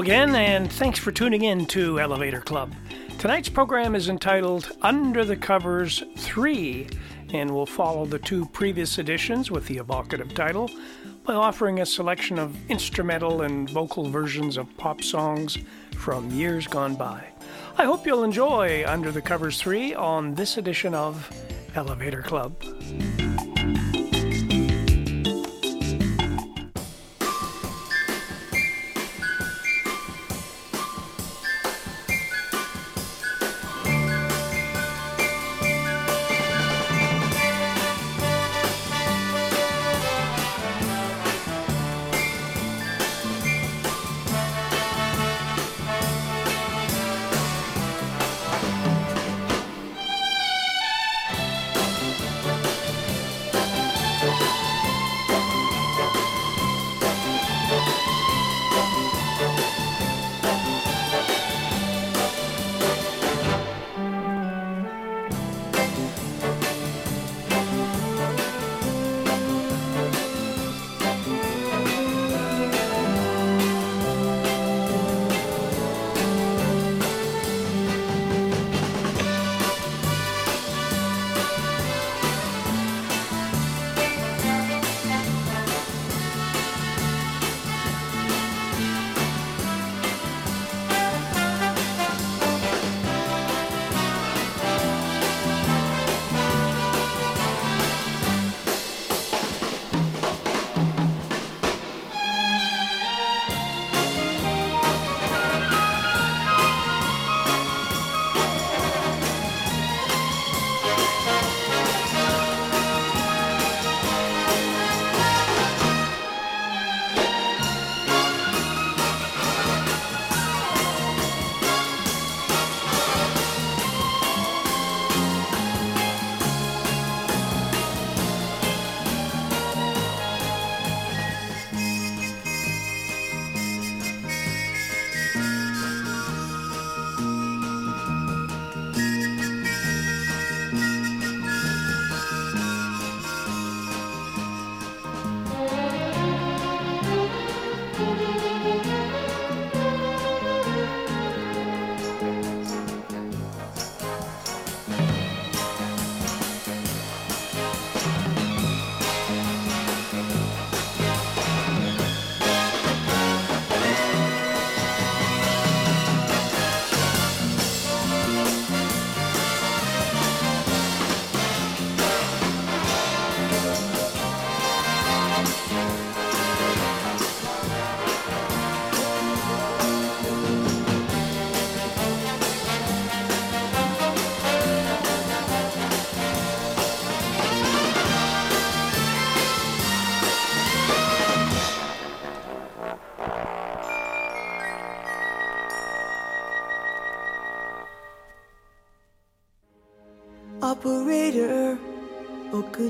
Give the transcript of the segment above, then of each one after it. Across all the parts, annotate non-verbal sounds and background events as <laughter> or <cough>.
Again, and thanks for tuning in to Elevator Club. Tonight's program is entitled Under the Covers 3, and will follow the two previous editions with the evocative title by offering a selection of instrumental and vocal versions of pop songs from years gone by. I hope you'll enjoy Under the Covers 3 on this edition of Elevator Club.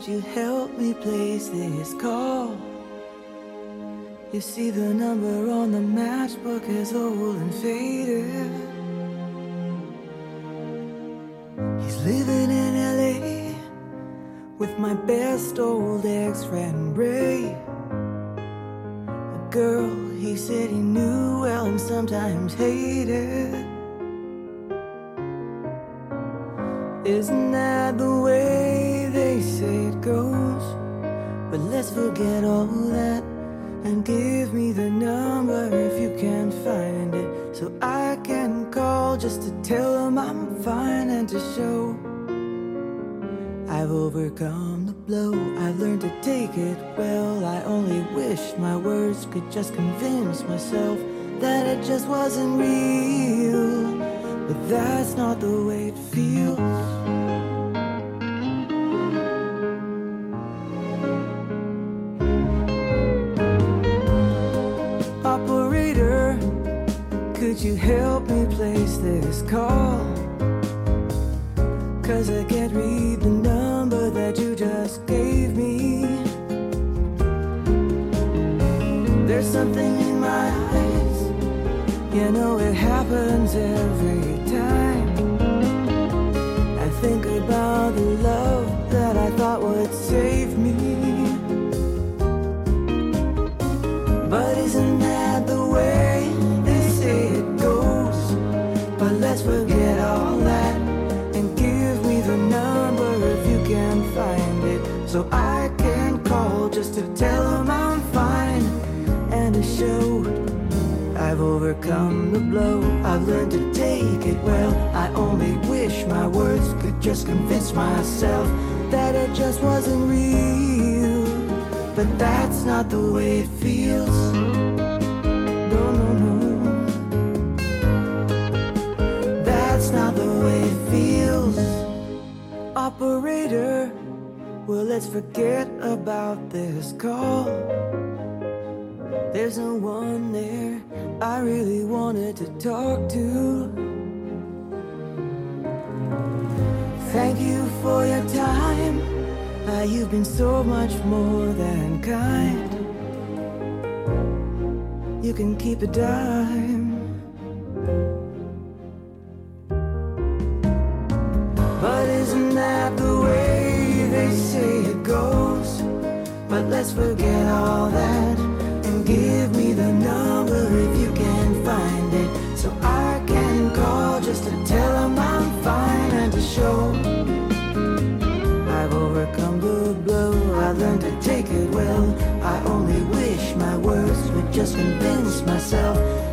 Could you help me place this call? You see, the number on the matchbook is old and faded. He's living in LA with my best old ex friend Ray. A girl he said he knew well and sometimes hated. Isn't that the forget all that and give me the number if you can find it. So I can call just to tell them I'm fine and to show I've overcome the blow. I've learned to take it well. I only wish my words could just convince myself that it just wasn't real. But that's not the way it feels. This call. Cause I can't read the number that you just gave me. There's something in my eyes, you know it happens every I've the blow. I've learned to take it well. I only wish my words could just convince myself that it just wasn't real. But that's not the way it feels. No, no, no. That's not the way it feels. Operator, well, let's forget about this call. There's no one there I really wanted to talk to. Thank you for your time. Ah, you've been so much more than kind. You can keep a dime. But isn't that the way they say it goes? But let's convince myself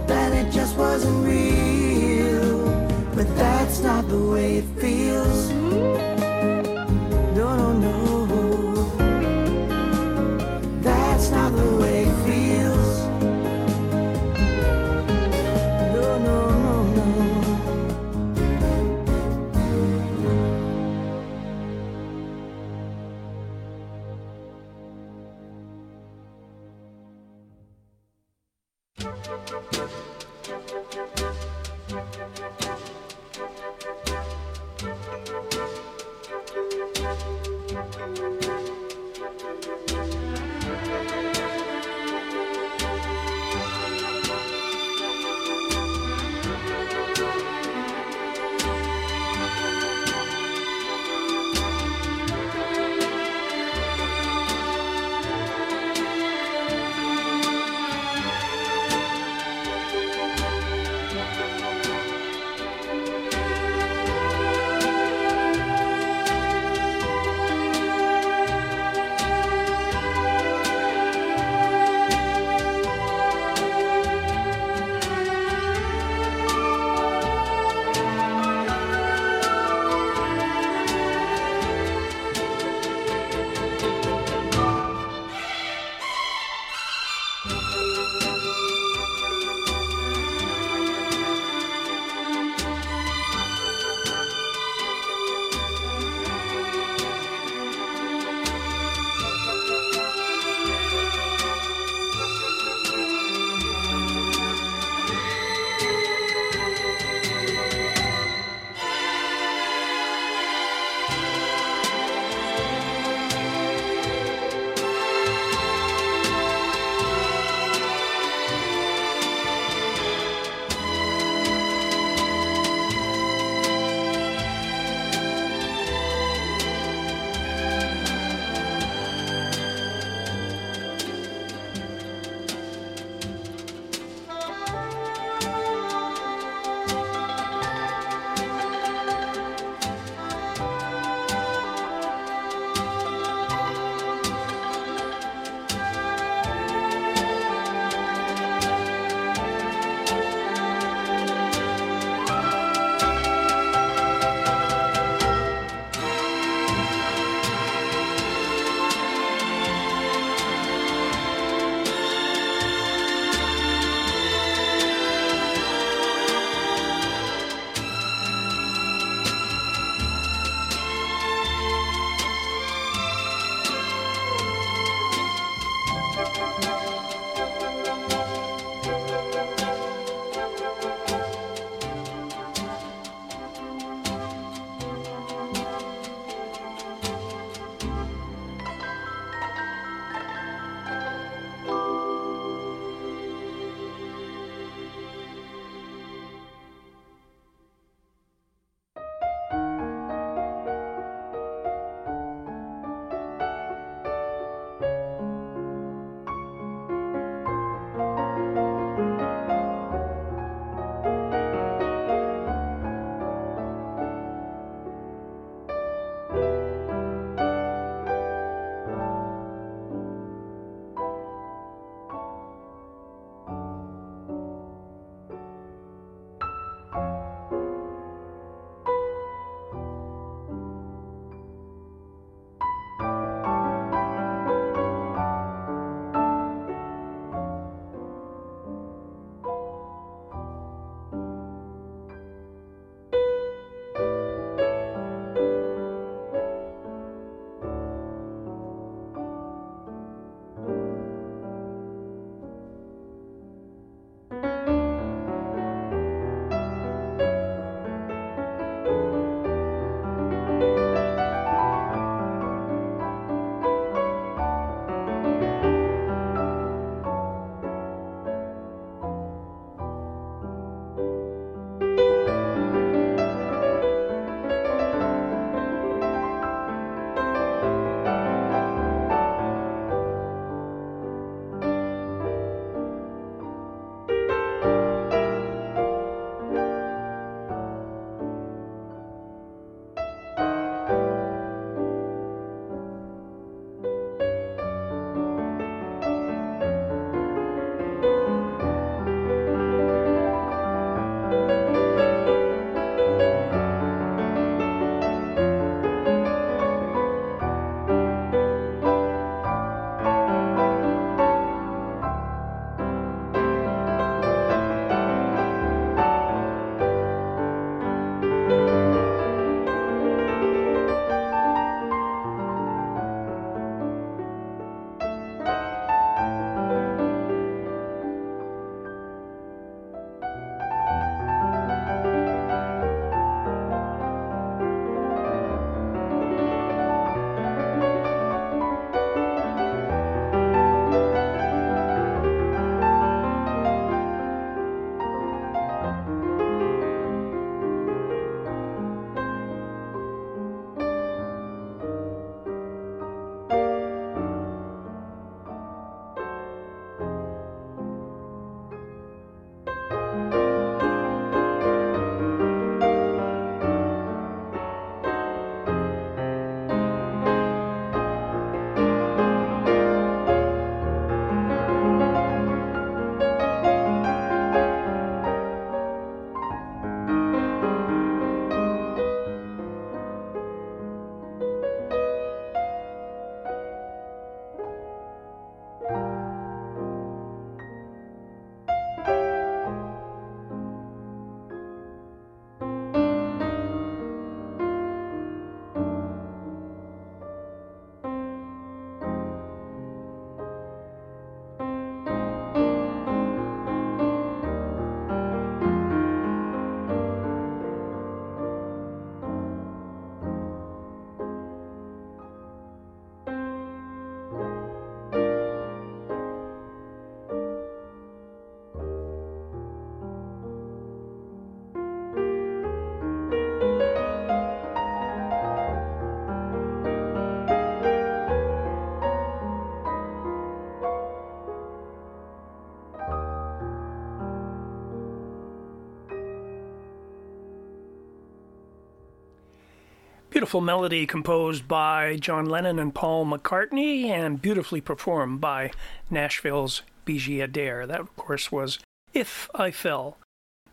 Beautiful melody composed by John Lennon and Paul McCartney and beautifully performed by Nashville's Bijou Adair. That, of course, was If I Fell.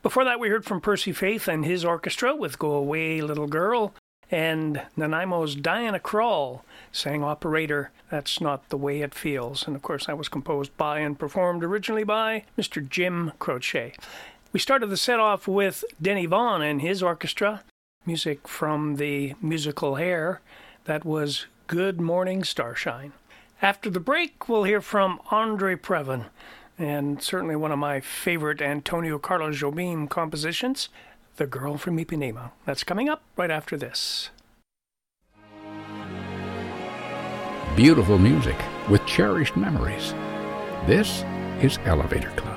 Before that, we heard from Percy Faith and his orchestra with Go Away, Little Girl, and Nanaimo's Diana Krall sang Operator, That's Not the Way It Feels. And of course, that was composed by and performed originally by Mr. Jim Croce. We started the set off with Denny Vaughan and his orchestra, music from the musical Hair. That was Good Morning Starshine. After the break, we'll hear from Andre Previn and certainly one of my favorite Antonio Carlos Jobim compositions, The Girl from Ipanema. That's coming up right after this. Beautiful music with cherished memories. This is Elevator Club.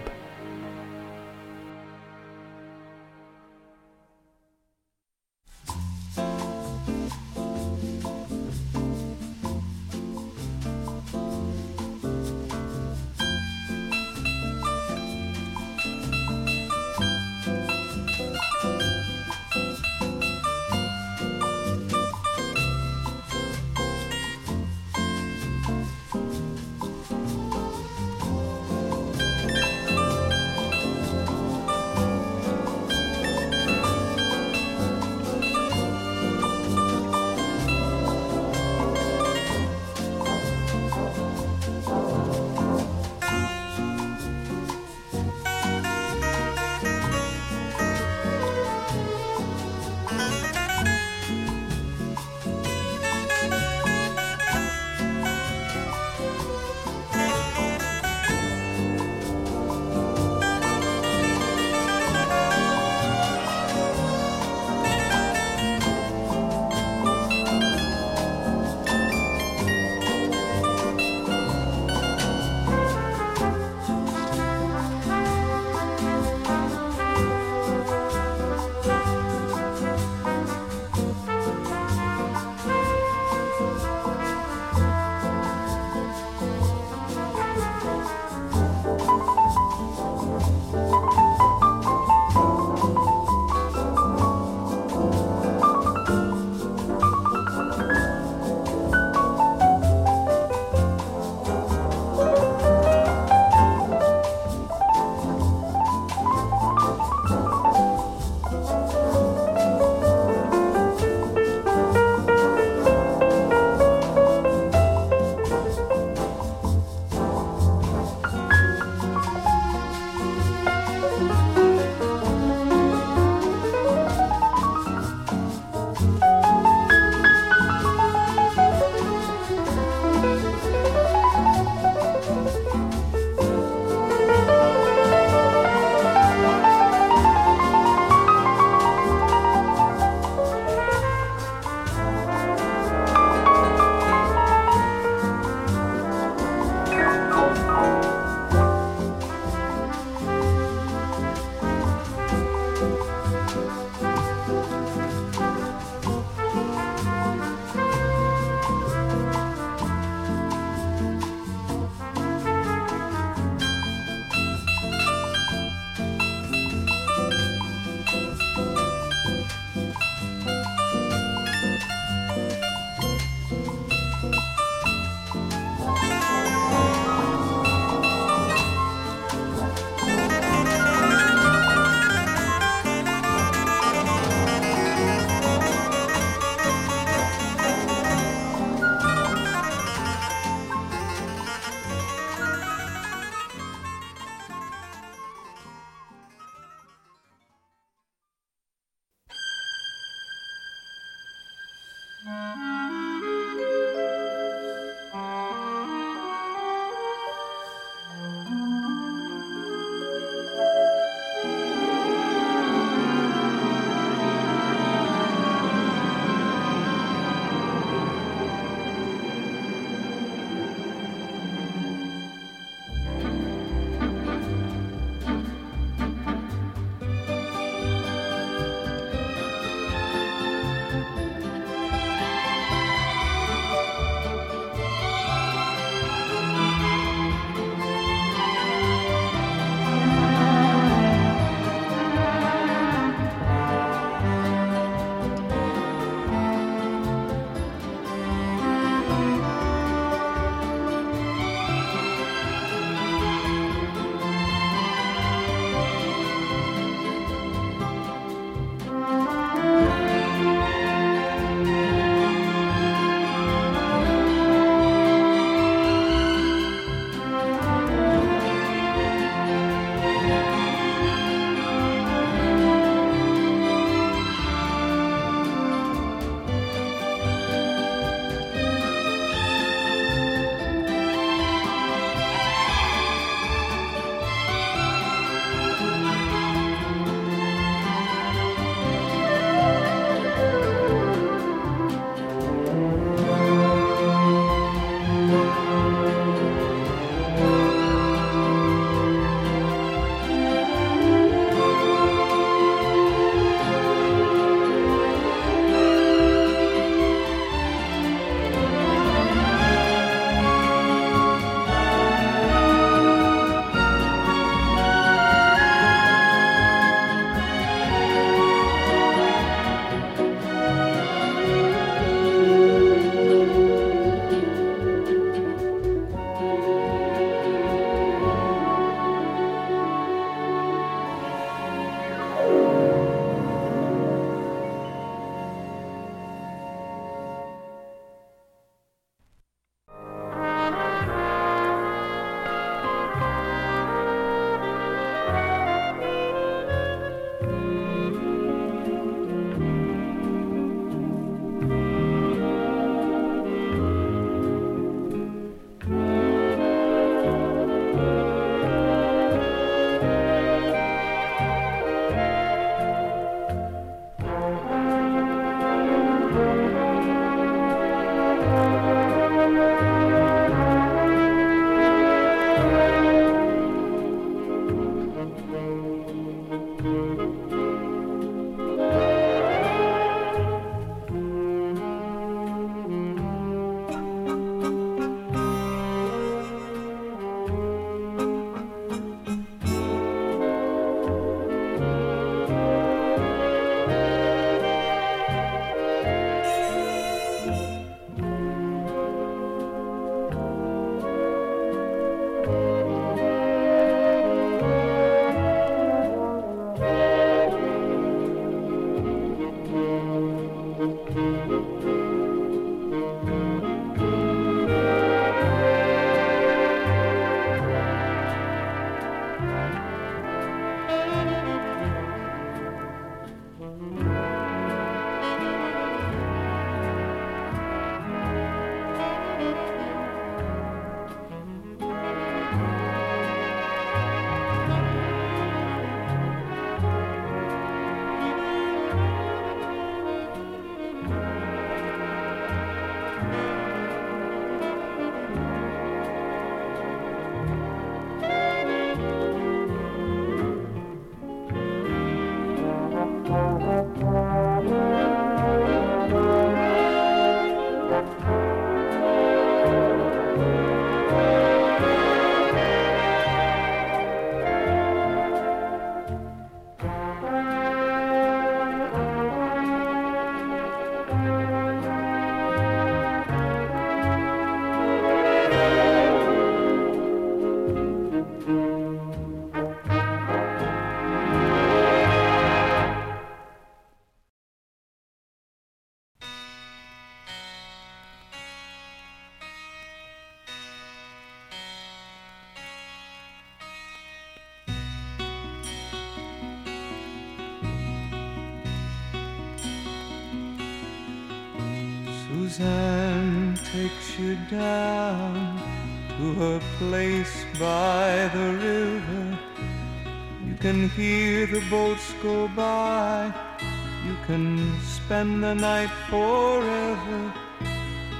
Spend the night forever.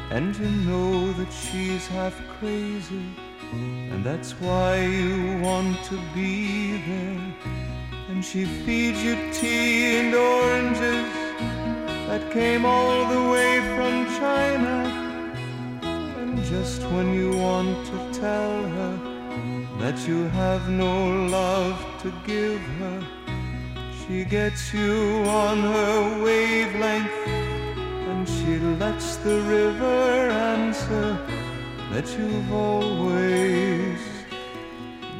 And you know that she's half crazy. And that's why you want to be there. And she feeds you tea and oranges that came all the way from China. And just when you want to tell her that you have no love to give her, she gets you on her wavelength and she lets the river answer that you've always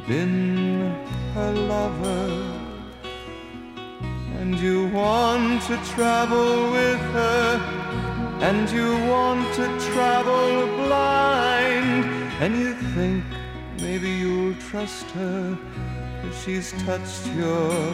been her lover. And you want to travel with her, and you want to travel blind, and you think maybe you'll trust her if she's touched your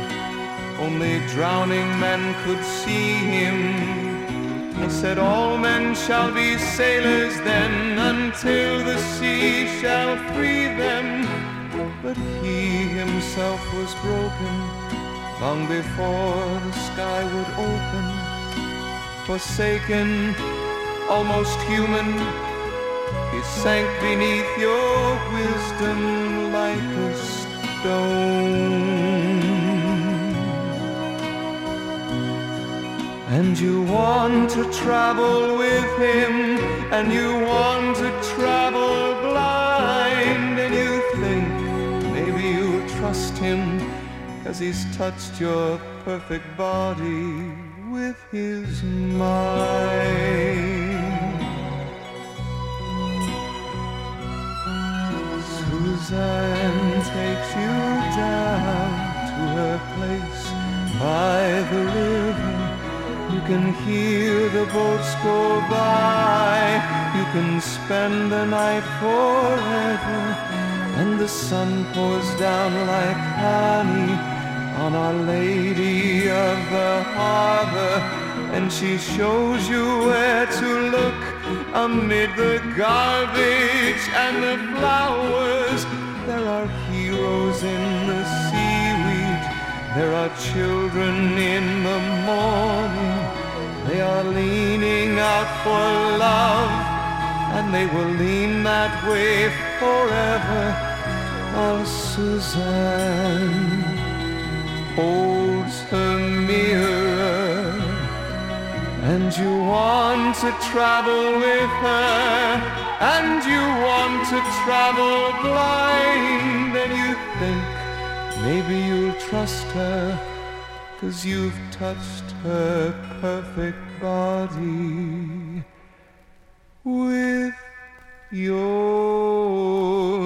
only drowning men could see him, he said, All men shall be sailors then until the sea shall free them. But he himself was broken long before the sky would open. Forsaken, almost human, he sank beneath your wisdom like a stone. And you want to travel with him, and you want to travel blind, and you think maybe you'll trust him Cause he's touched your perfect body with his mind. Suzanne takes you down to her place by the river. You can hear the boats go by. You can spend the night forever. And the sun pours down like honey on Our Lady of the Harbor, and she shows you where to look amid the garbage and the flowers. There are heroes in the seaweed, there are children in the morning. They are leaning out for love, and they will lean that way forever. Oh, Suzanne holds her mirror and you want to travel with her and you want to travel blind and you think maybe you'll trust her cause you've touched her perfect body with your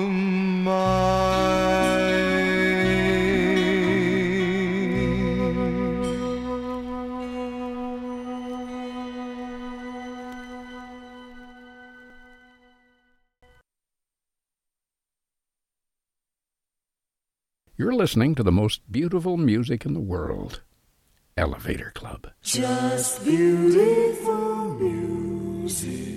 mind. You're listening to the most beautiful music in the world Elevator Club. Just beautiful music.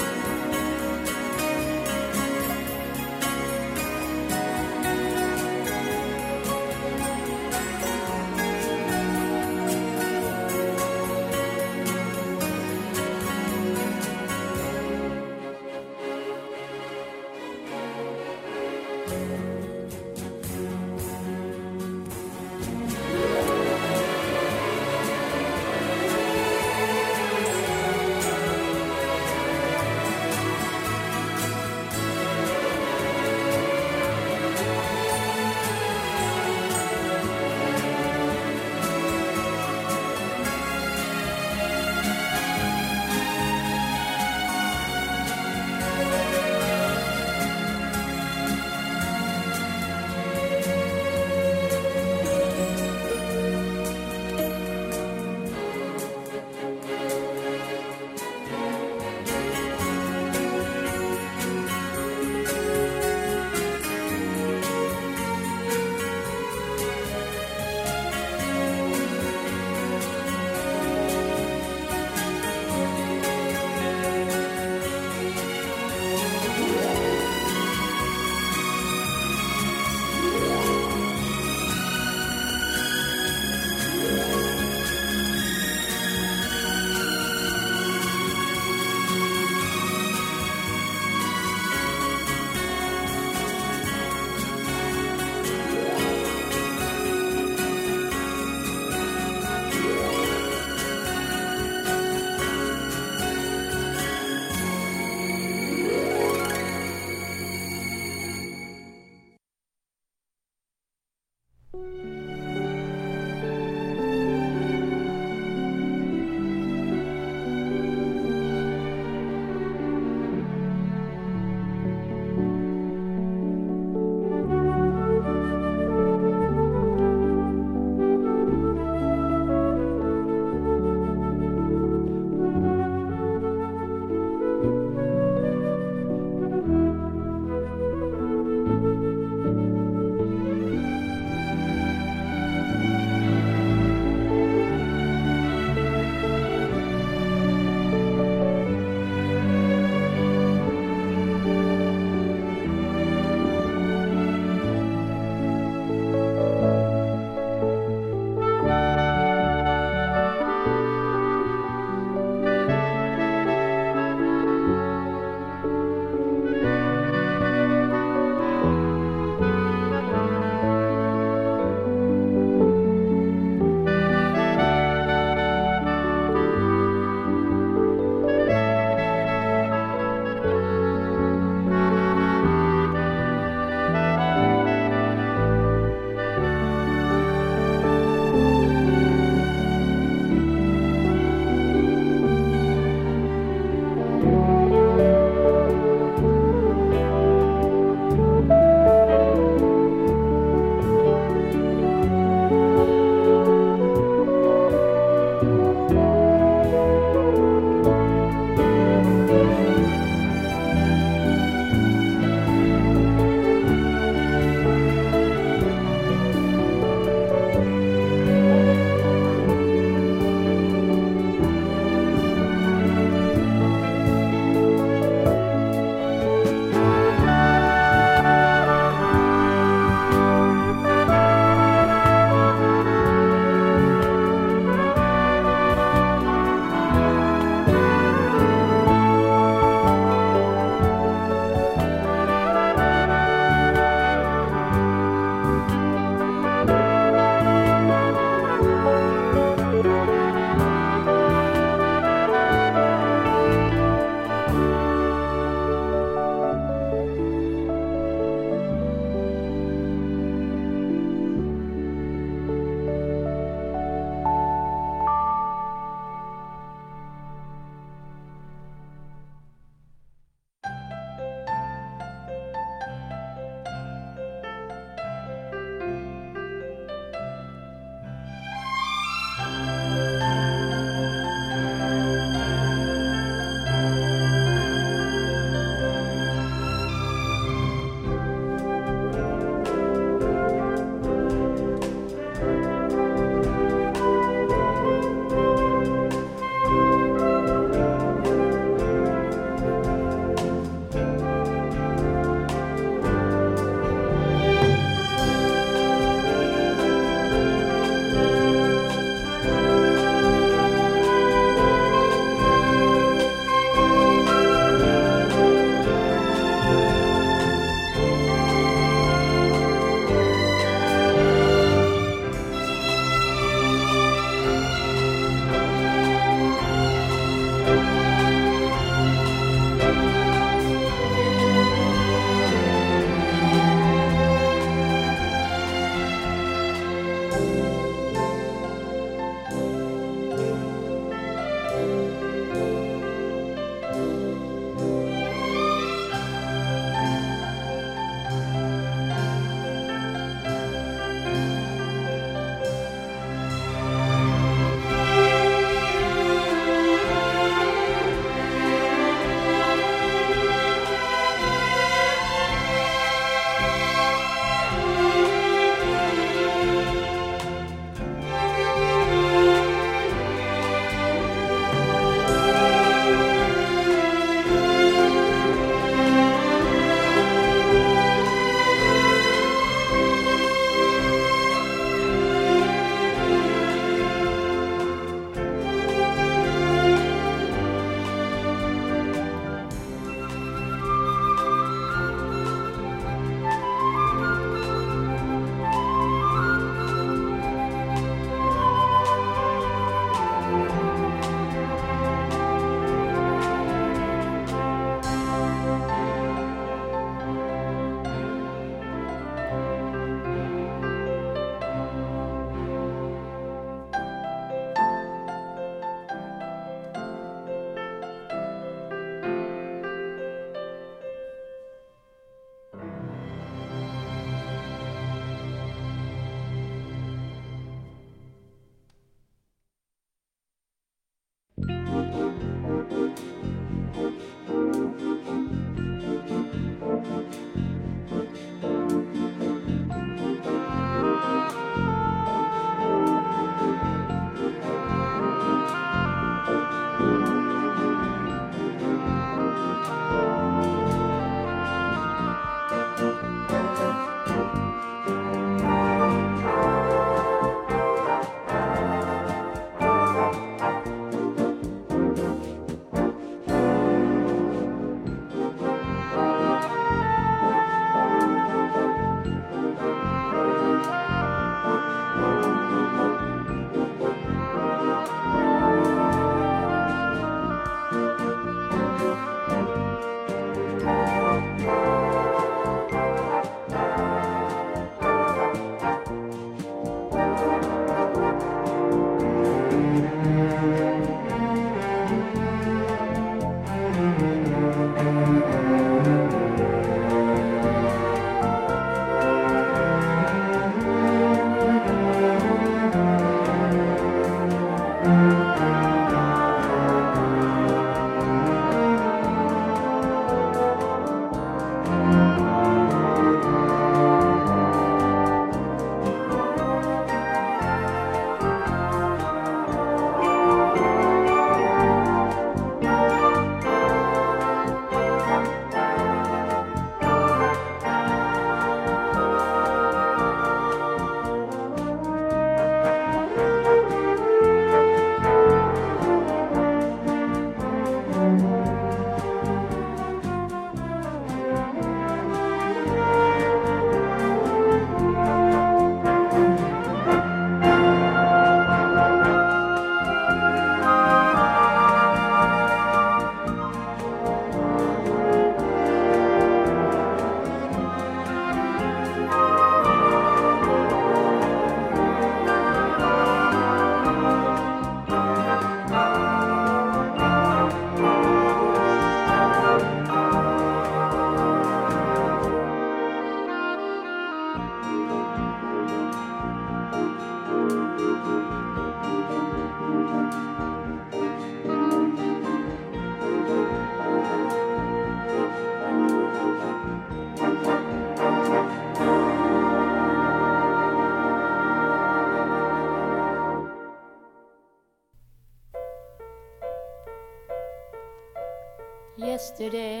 Yesterday.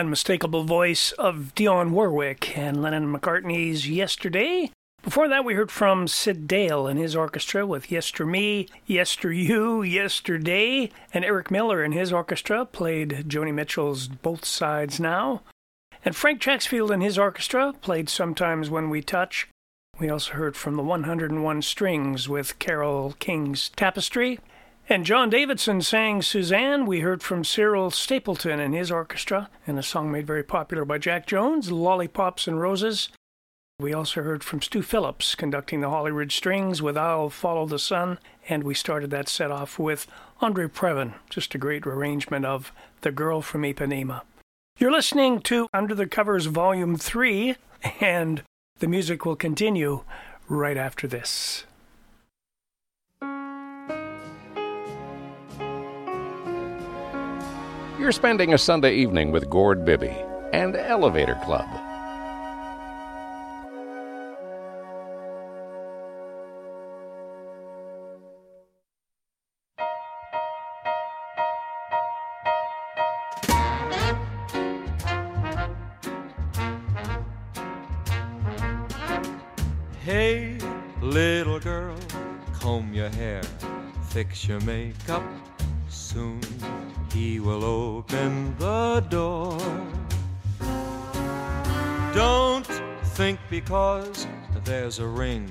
Unmistakable voice of Dionne Warwick and Lennon McCartney's Yesterday. Before that, we heard from Syd Dale and his orchestra with Yester Me, Yester You, Yesterday, and Eric Miller and his orchestra played Joni Mitchell's Both Sides Now. And Frank Chacksfield and his orchestra played Sometimes When We Touch. We also heard from the 101 Strings with Carole King's Tapestry. And John Davidson sang Suzanne. We heard from Cyril Stapleton and his orchestra, and a song made very popular by Jack Jones, Lollipops and Roses. We also heard from Stu Phillips conducting the Hollywood Strings with I'll Follow the Sun, and we started that set off with Andre Previn, just a great arrangement of The Girl from Ipanema. You're listening to Under the Covers Volume 3, and the music will continue right after this. You're spending a Sunday evening with Gord Bibby and Elevator Club. Hey, little girl, comb your hair, fix your makeup. Soon he will open the door. Don't think because there's a ring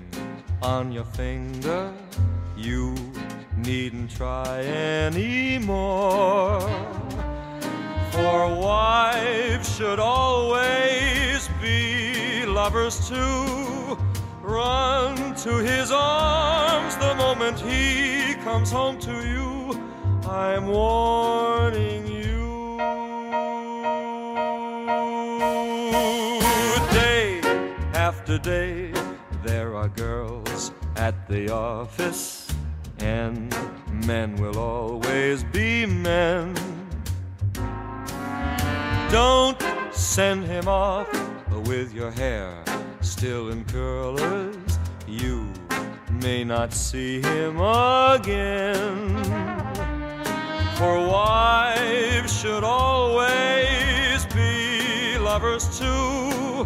on your finger, you needn't try anymore. For wives should always be lovers too. Run to his arms the moment he comes home to you. I'm warning you. Day after day, there are girls at the office, and men will always be men. Don't send him off with your hair still in curlers. You may not see him again. For wives should always be lovers too.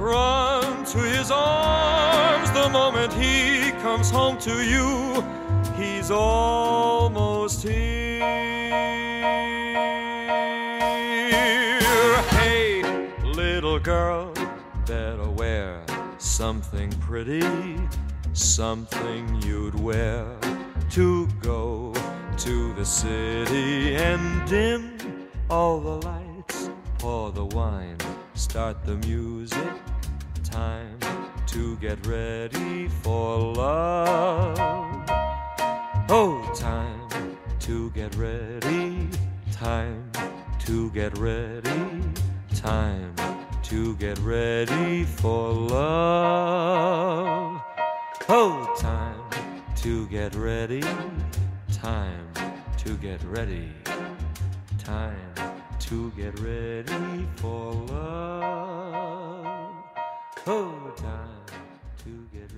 Run to his arms the moment he comes home to you. He's almost here. Hey, little girl, better wear something pretty, something you'd wear to go to the city and dim all the lights, pour the wine, start the music. Time to get ready for love. Oh, time to get ready. Time to get ready. Time to get ready for love. Oh, time to get ready. Time to get ready. Time to get ready for love. Oh, time to get ready.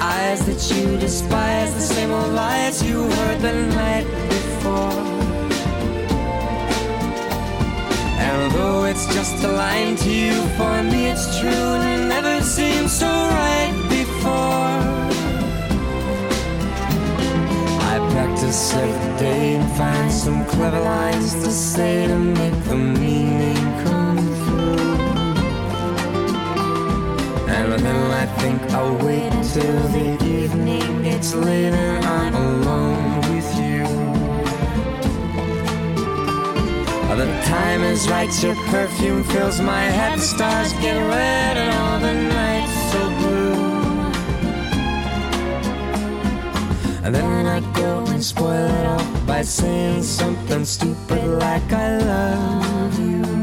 Eyes that you despise the same old lies you heard the night before. And though it's just a line to you, for me it's true and it never seemed so right before. I practice every day and find some clever lines to say to make the meaning come And then I think I'll wait until the evening It's late and I'm alone with you. The time is right, your perfume fills my head, the stars get red and all the nights so blue. And then I go and spoil it all by saying something stupid like I love you.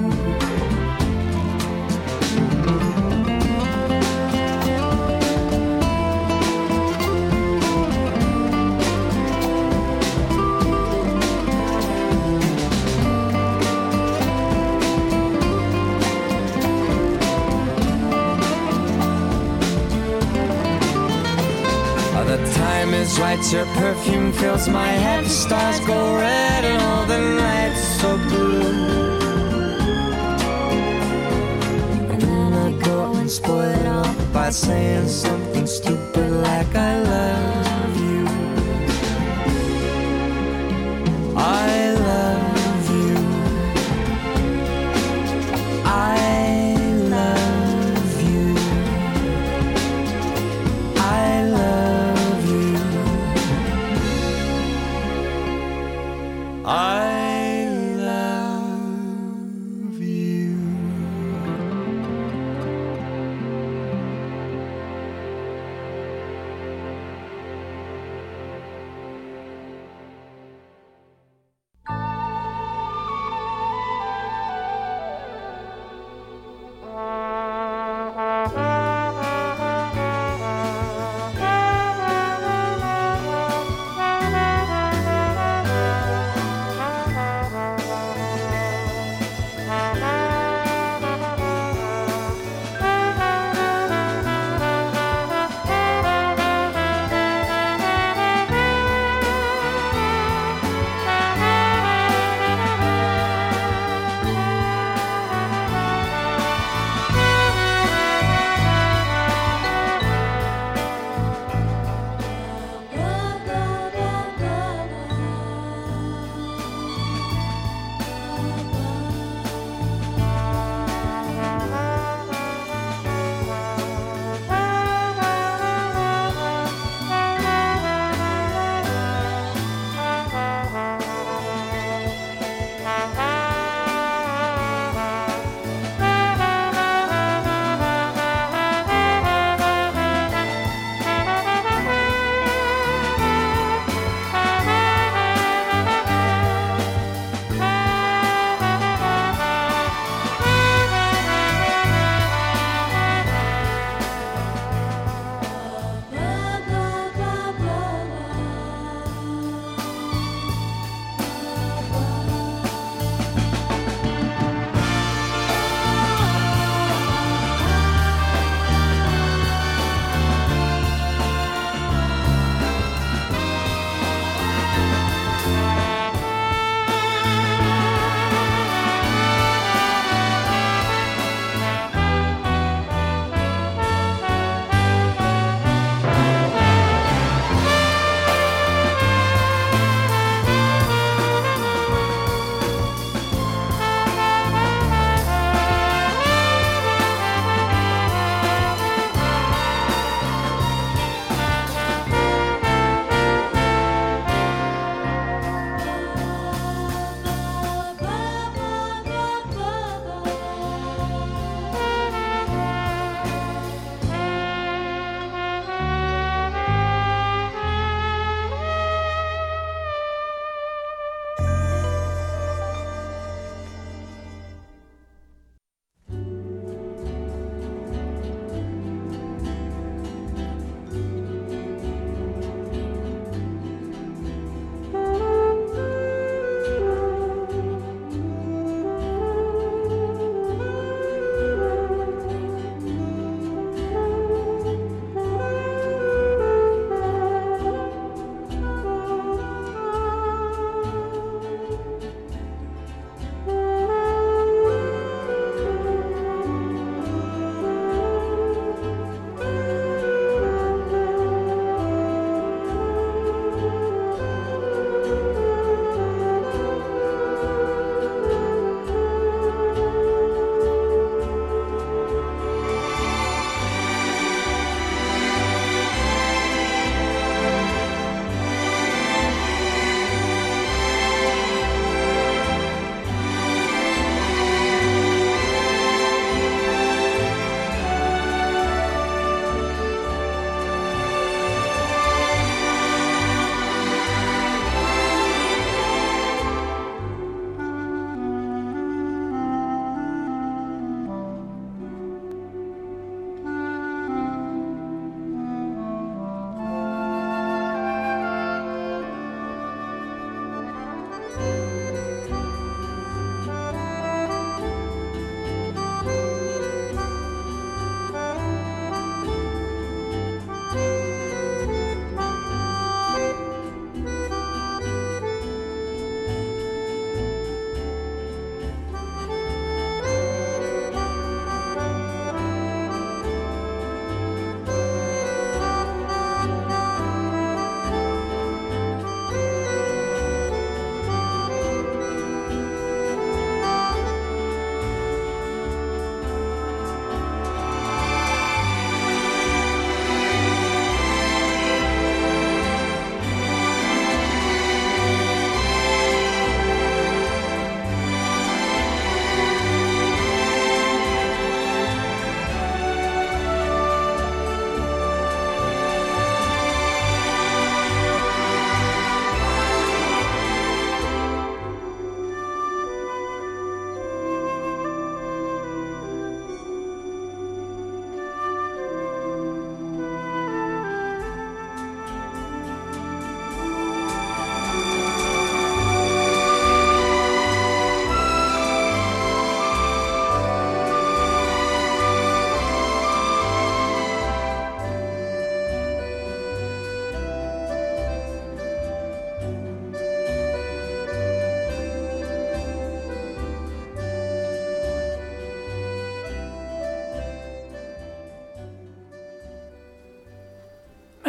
Your perfume fills my head. The stars go red and all the nights so blue. And then I go and spoil it all by saying something stupid like I love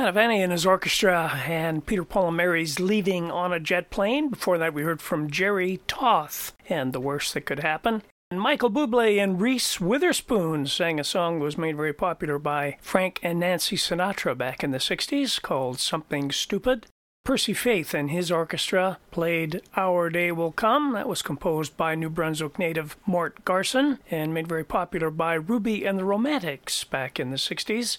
Mantovani and his orchestra and Peter Paul and Mary's Leaving on a Jet Plane. Before that, we heard from Jerry Toth and The Worst That Could Happen. And Michael Bublé and Reese Witherspoon sang a song that was made very popular by Frank and Nancy Sinatra back in the 60s called Something Stupid. Percy Faith and his orchestra played Our Day Will Come. That was composed by New Brunswick native Mort Garson and made very popular by Ruby and the Romantics back in the 60s.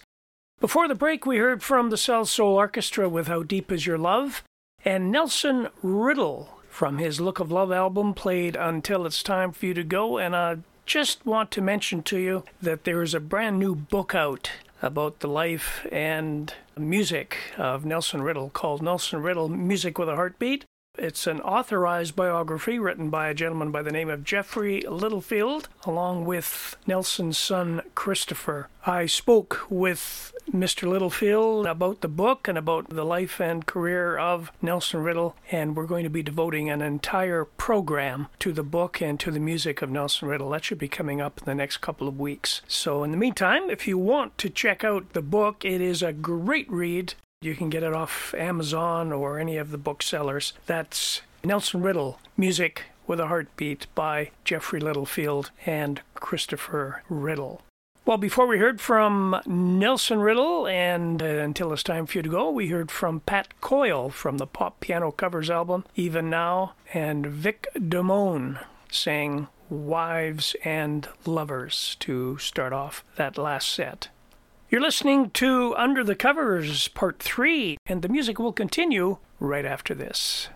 Before the break, we heard from the Salsoul Orchestra with How Deep Is Your Love and Nelson Riddle from his Look of Love album played Until It's Time for You to Go. And I just want to mention to you that there is a brand new book out about the life and music of Nelson Riddle called Nelson Riddle Music with a Heartbeat. It's an authorized biography written by a gentleman by the name of Jeffrey Littlefield, along with Nelson's son Christopher. I spoke with Mr. Littlefield about the book and about the life and career of Nelson Riddle, and we're going to be devoting an entire program to the book and to the music of Nelson Riddle. That should be coming up in the next couple of weeks. So, in the meantime, if you want to check out the book, it is a great read. You can get it off Amazon or any of the booksellers. That's Nelson Riddle, Music with a Heartbeat by Jeffrey Littlefield and Christopher Riddle. Well, before we heard from Nelson Riddle and uh, Until It's Time for You to Go, we heard from Pat Coyle from the Pop Piano Covers album, Even Now, and Vic Damone sang Wives and Lovers to start off that last set. You're listening to Under the Covers Part 3, and the music will continue right after this.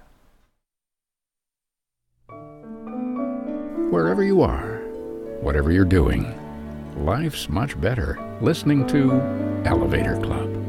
Wherever you are, whatever you're doing, life's much better listening to Elevator Club.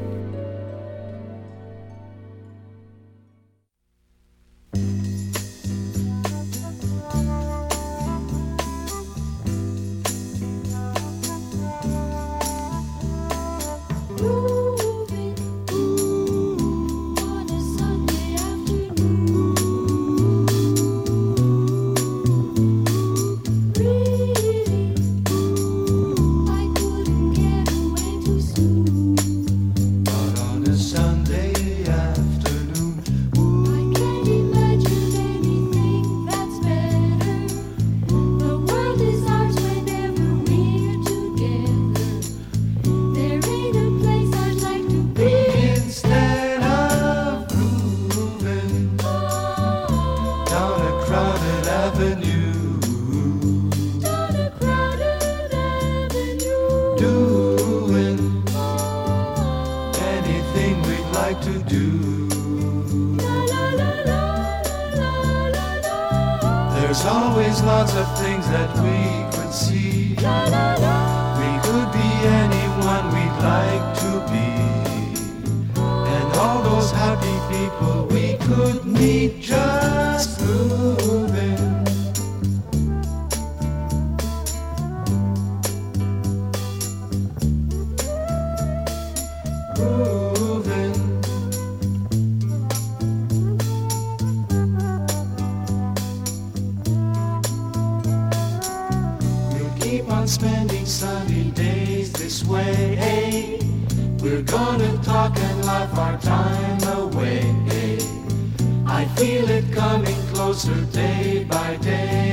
Closer day by day.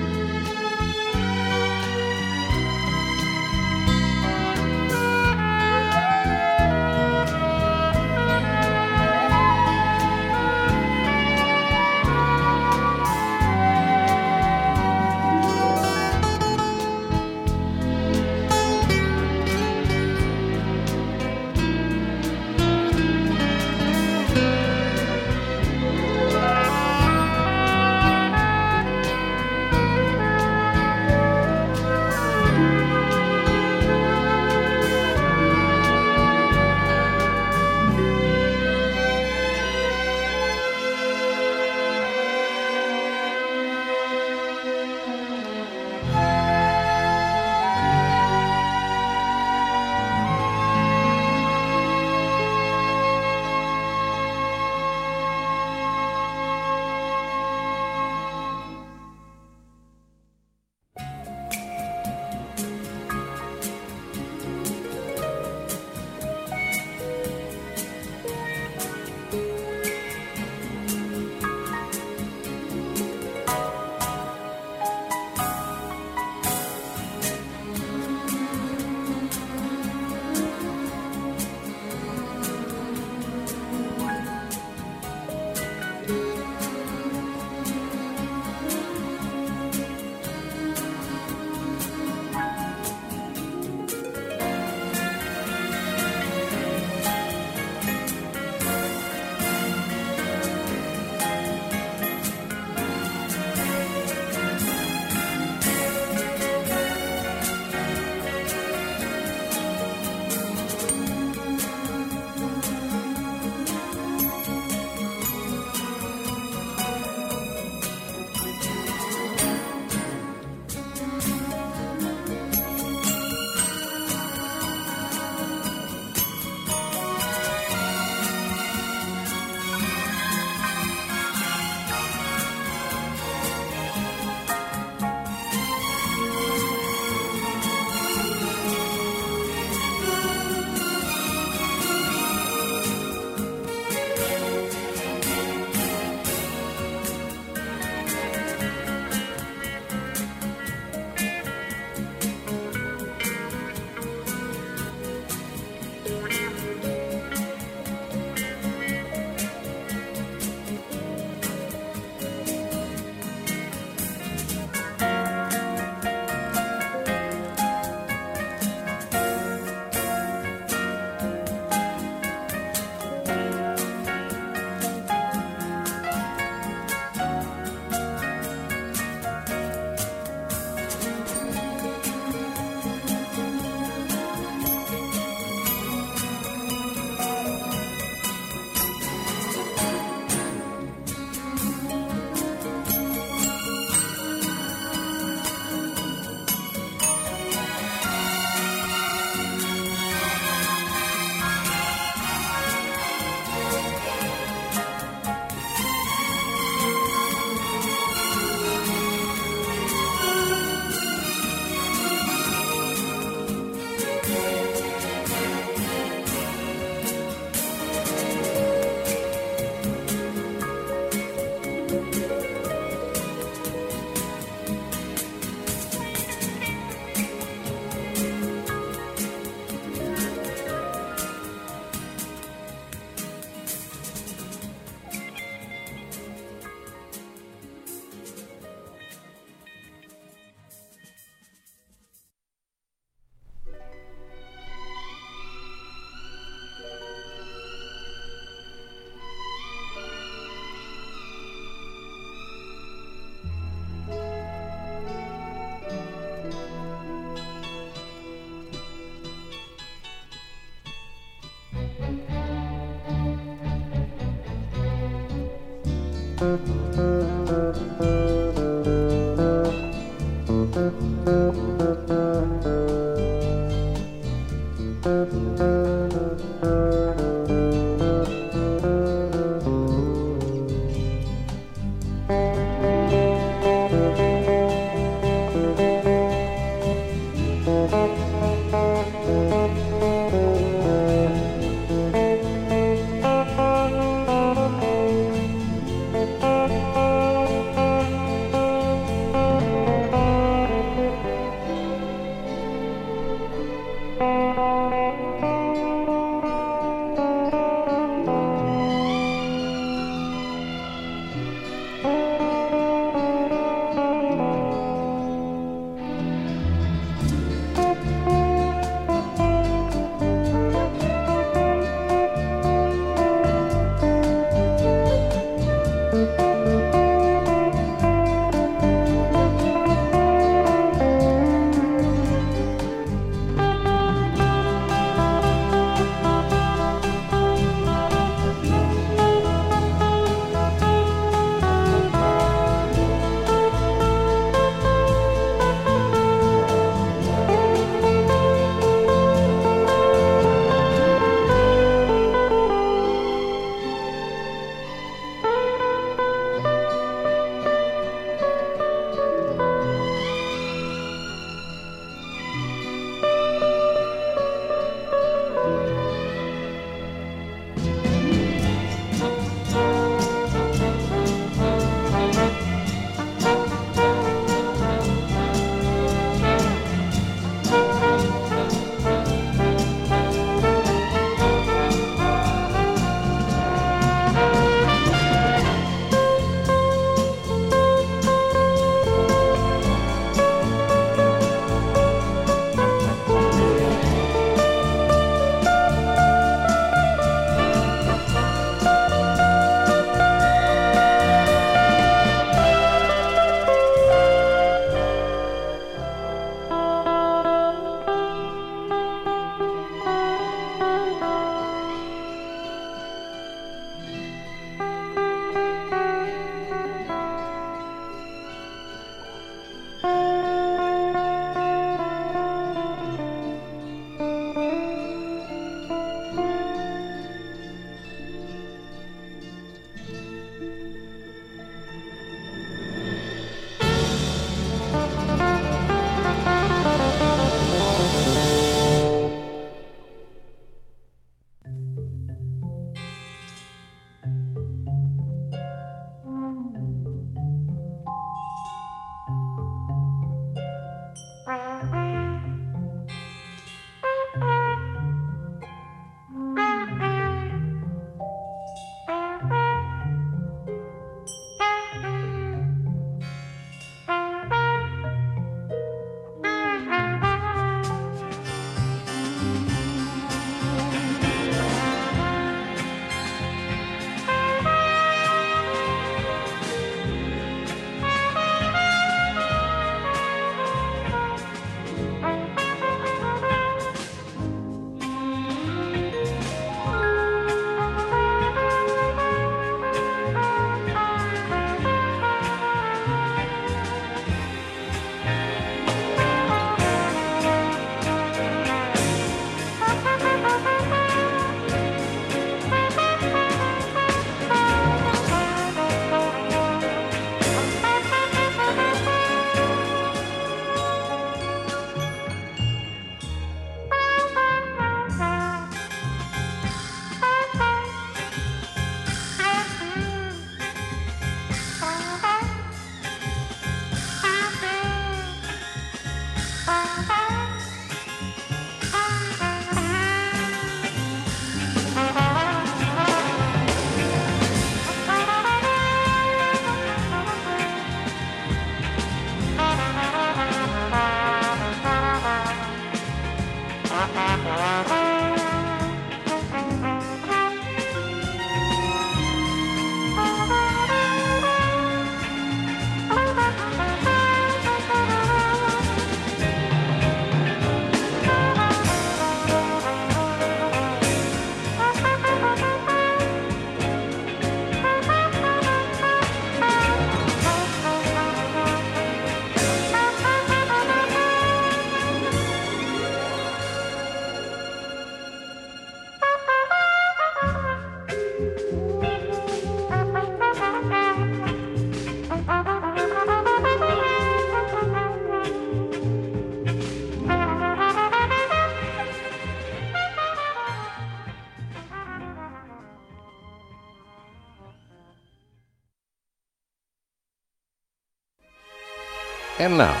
And now,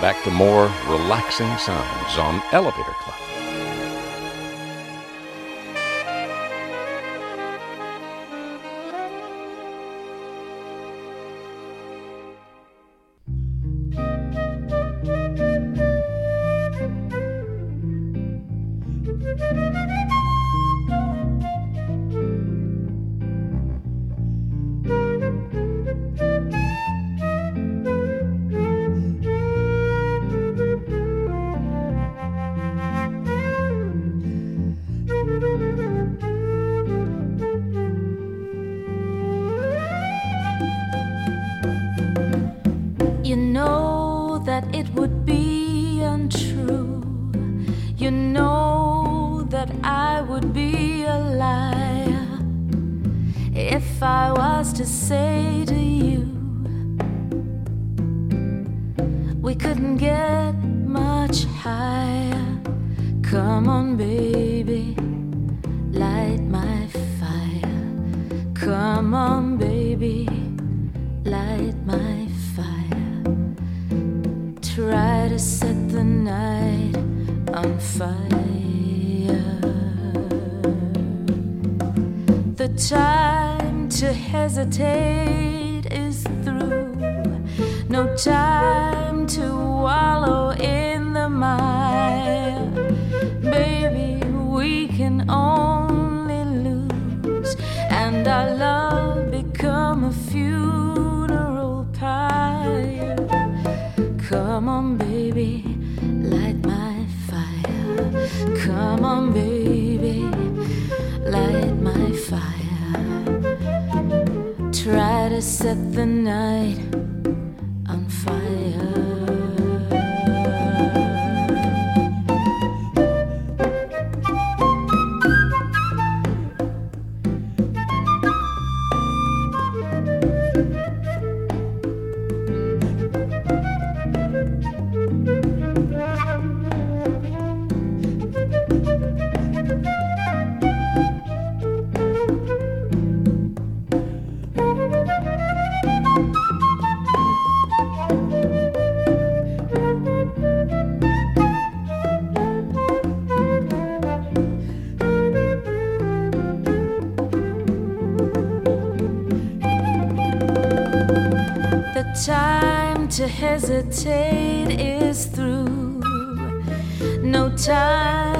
back to more relaxing sounds on Elevator. to hesitate is through. No time.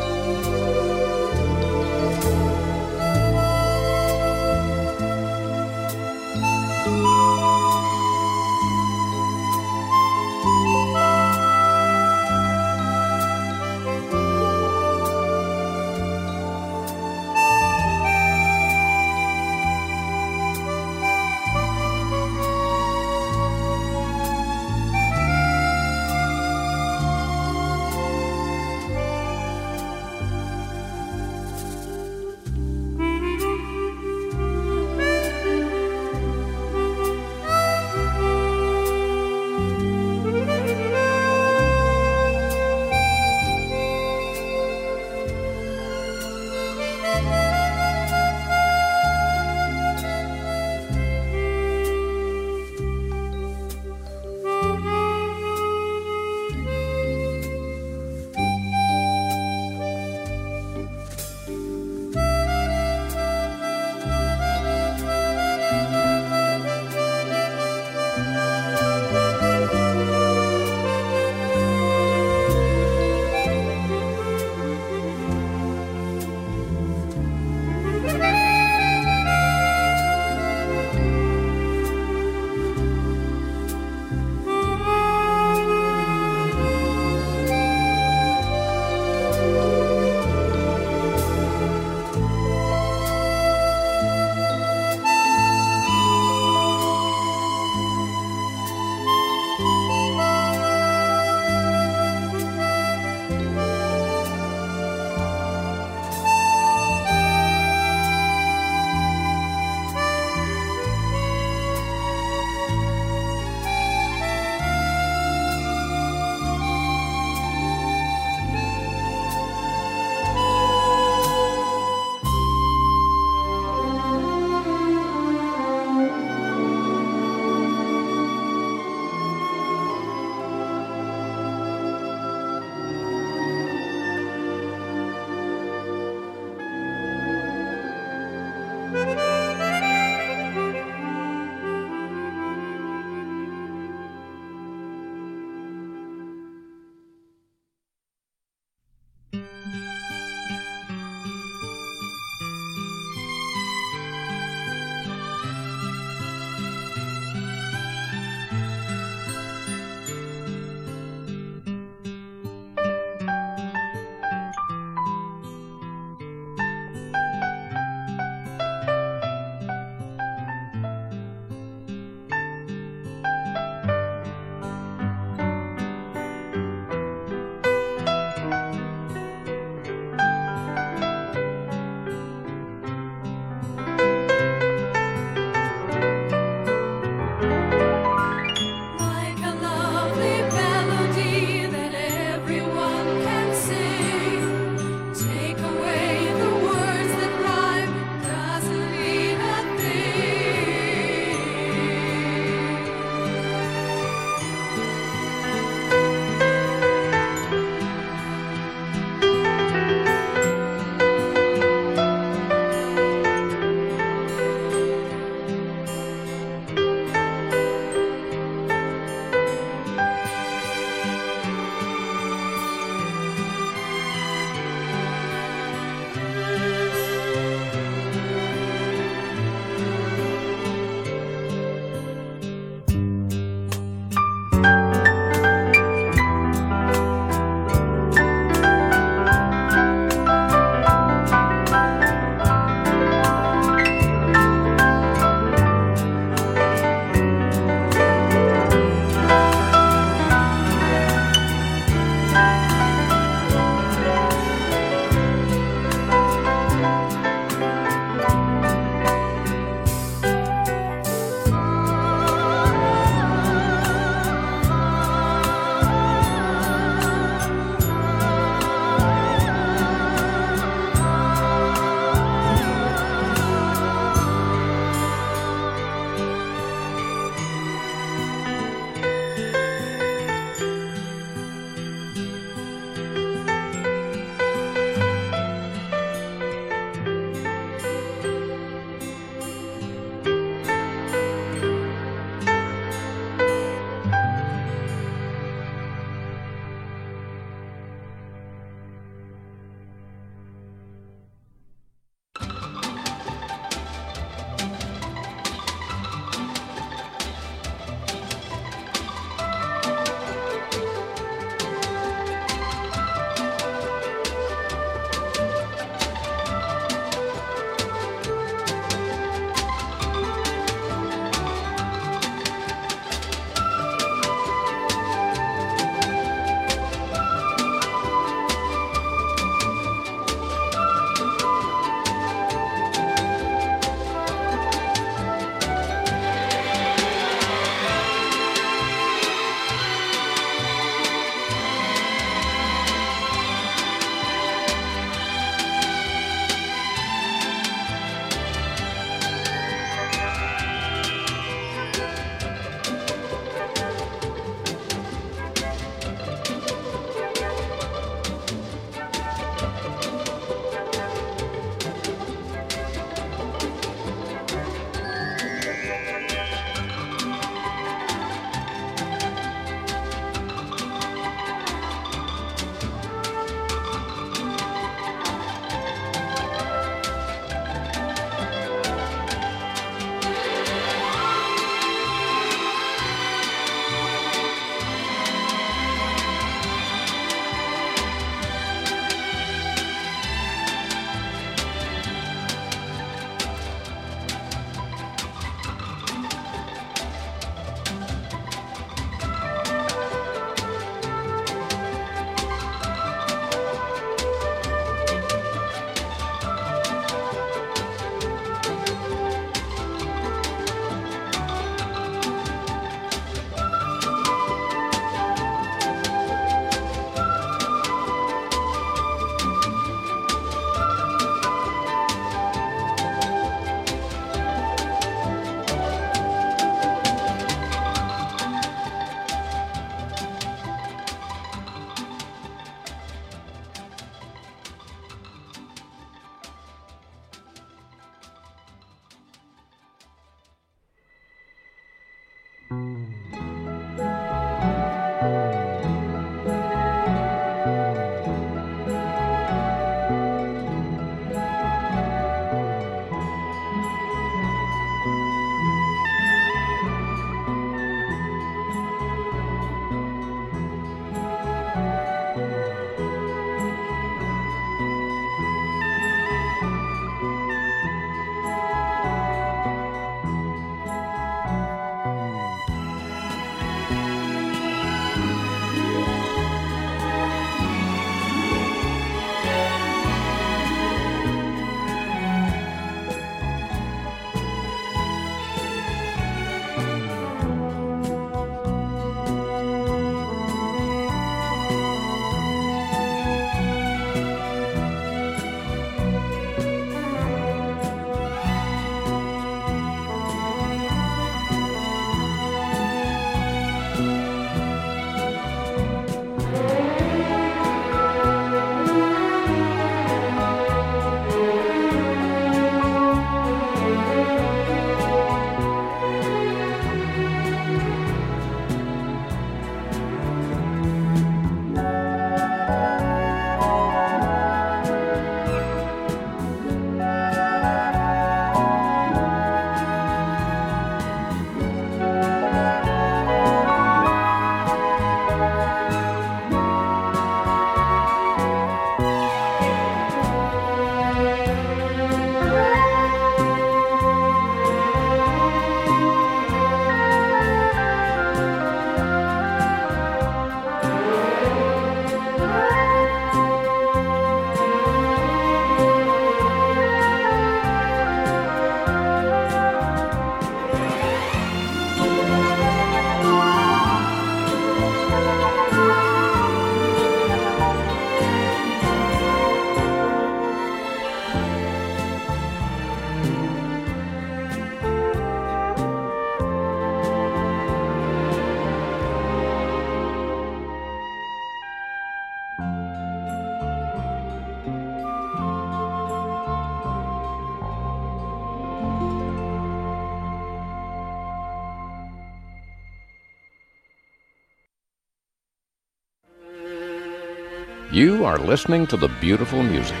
You are listening to the beautiful music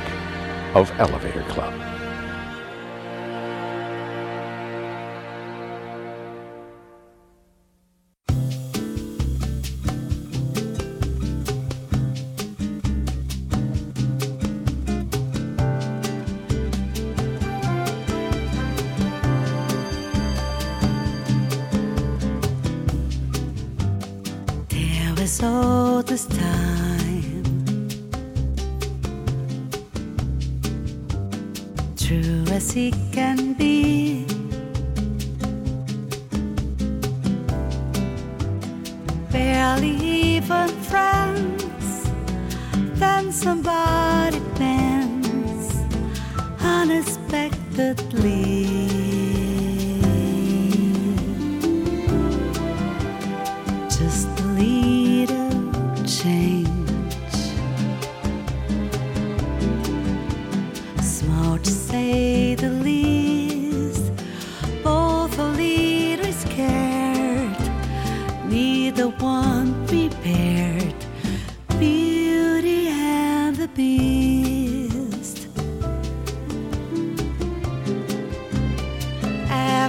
of Elevator Club.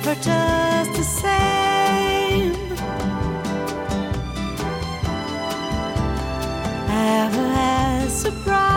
never just the same. Ever as surprised.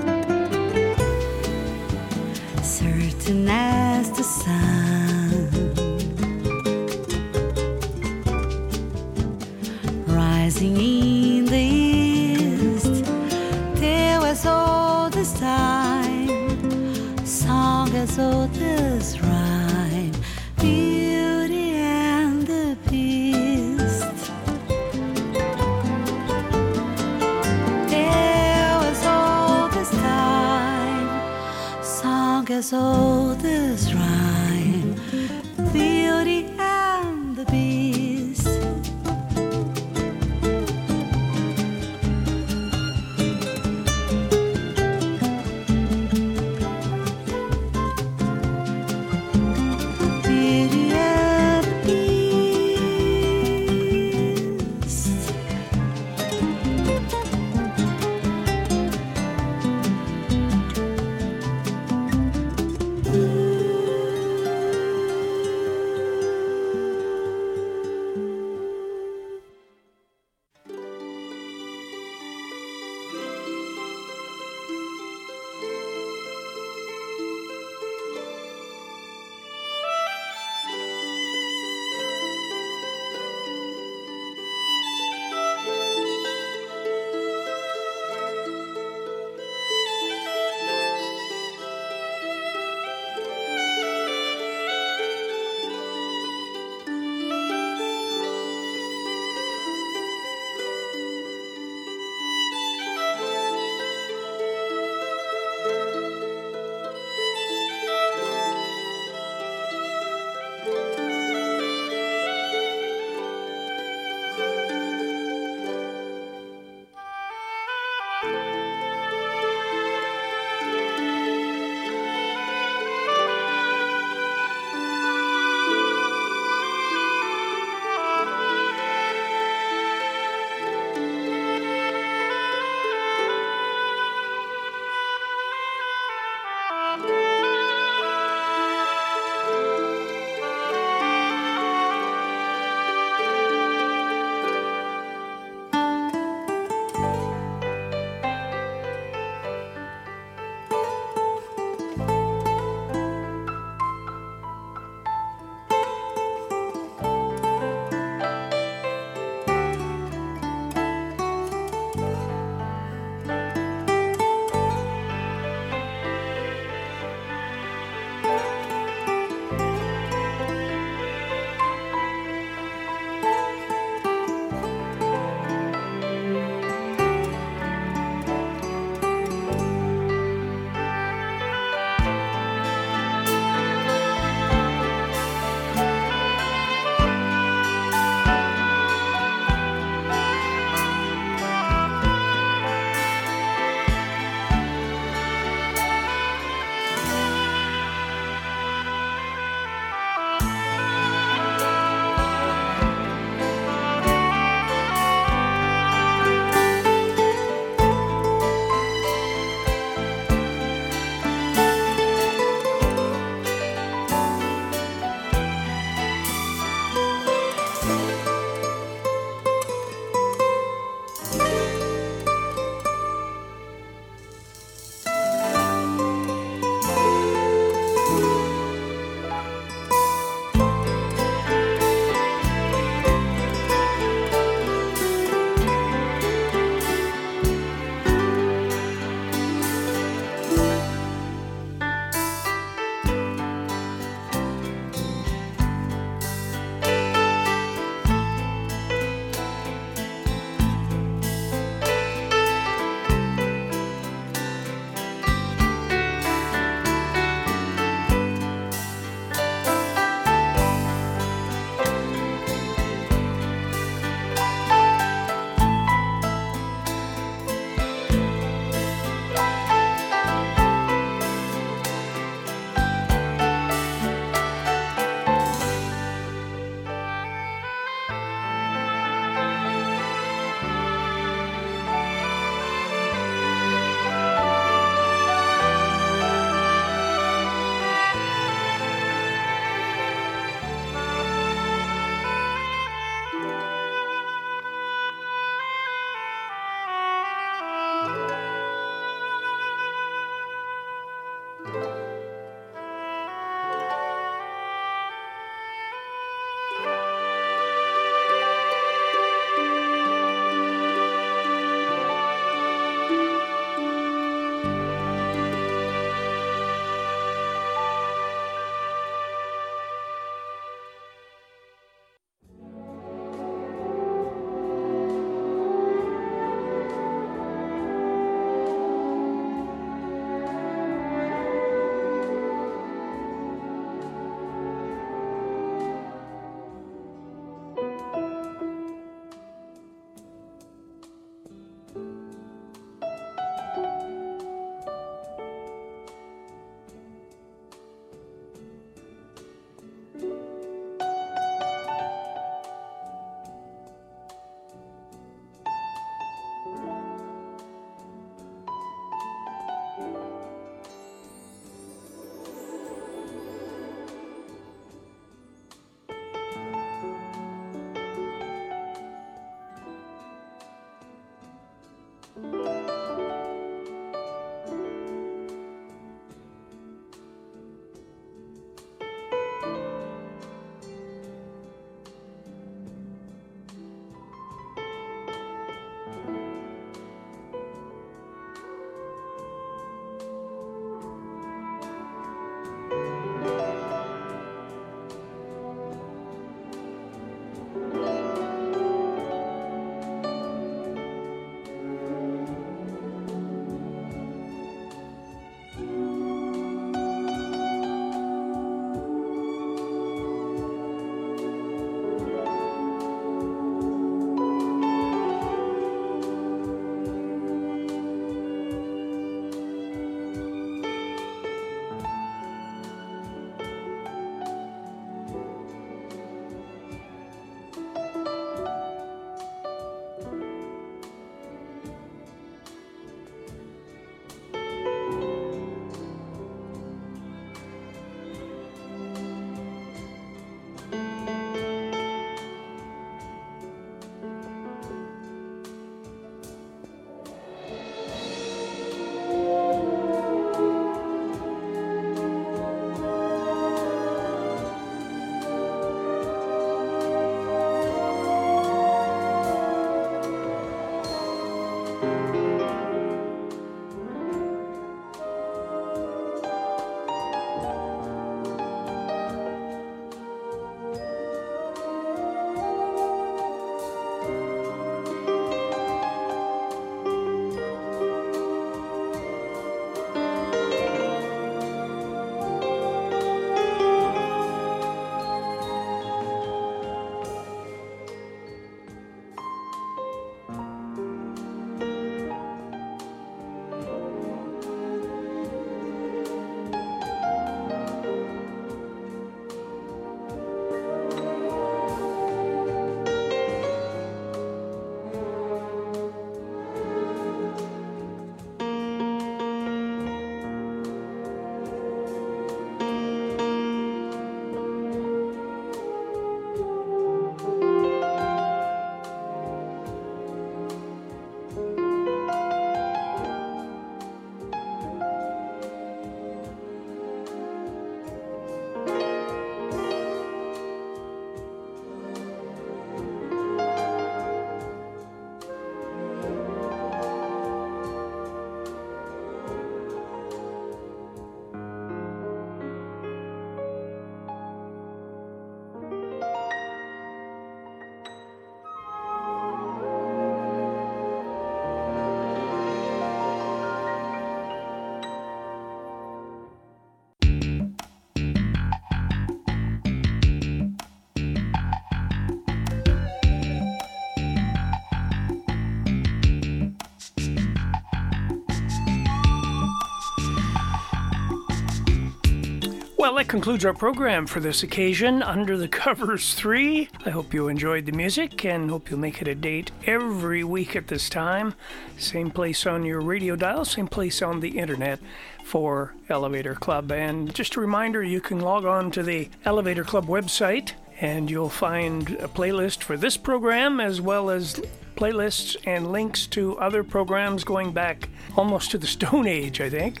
Well, that concludes our program for this occasion, Under the Covers 3. I hope you enjoyed the music and hope you'll make it a date every week at this time. Same place on your radio dial, same place on the internet for Elevator Club. And just a reminder, you can log on to the Elevator Club website and you'll find a playlist for this program as well as playlists and links to other programs going back almost to the Stone Age, I think.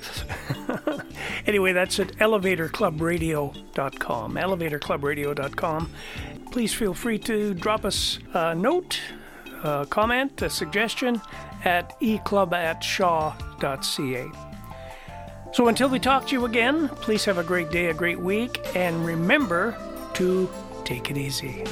<laughs> anyway, that's at elevatorclubradio.com. Elevatorclubradio.com. Please feel free to drop us a note, a comment, a suggestion at eclub at shaw.ca. So until we talk to you again, please have a great day, a great week, and remember to take it easy.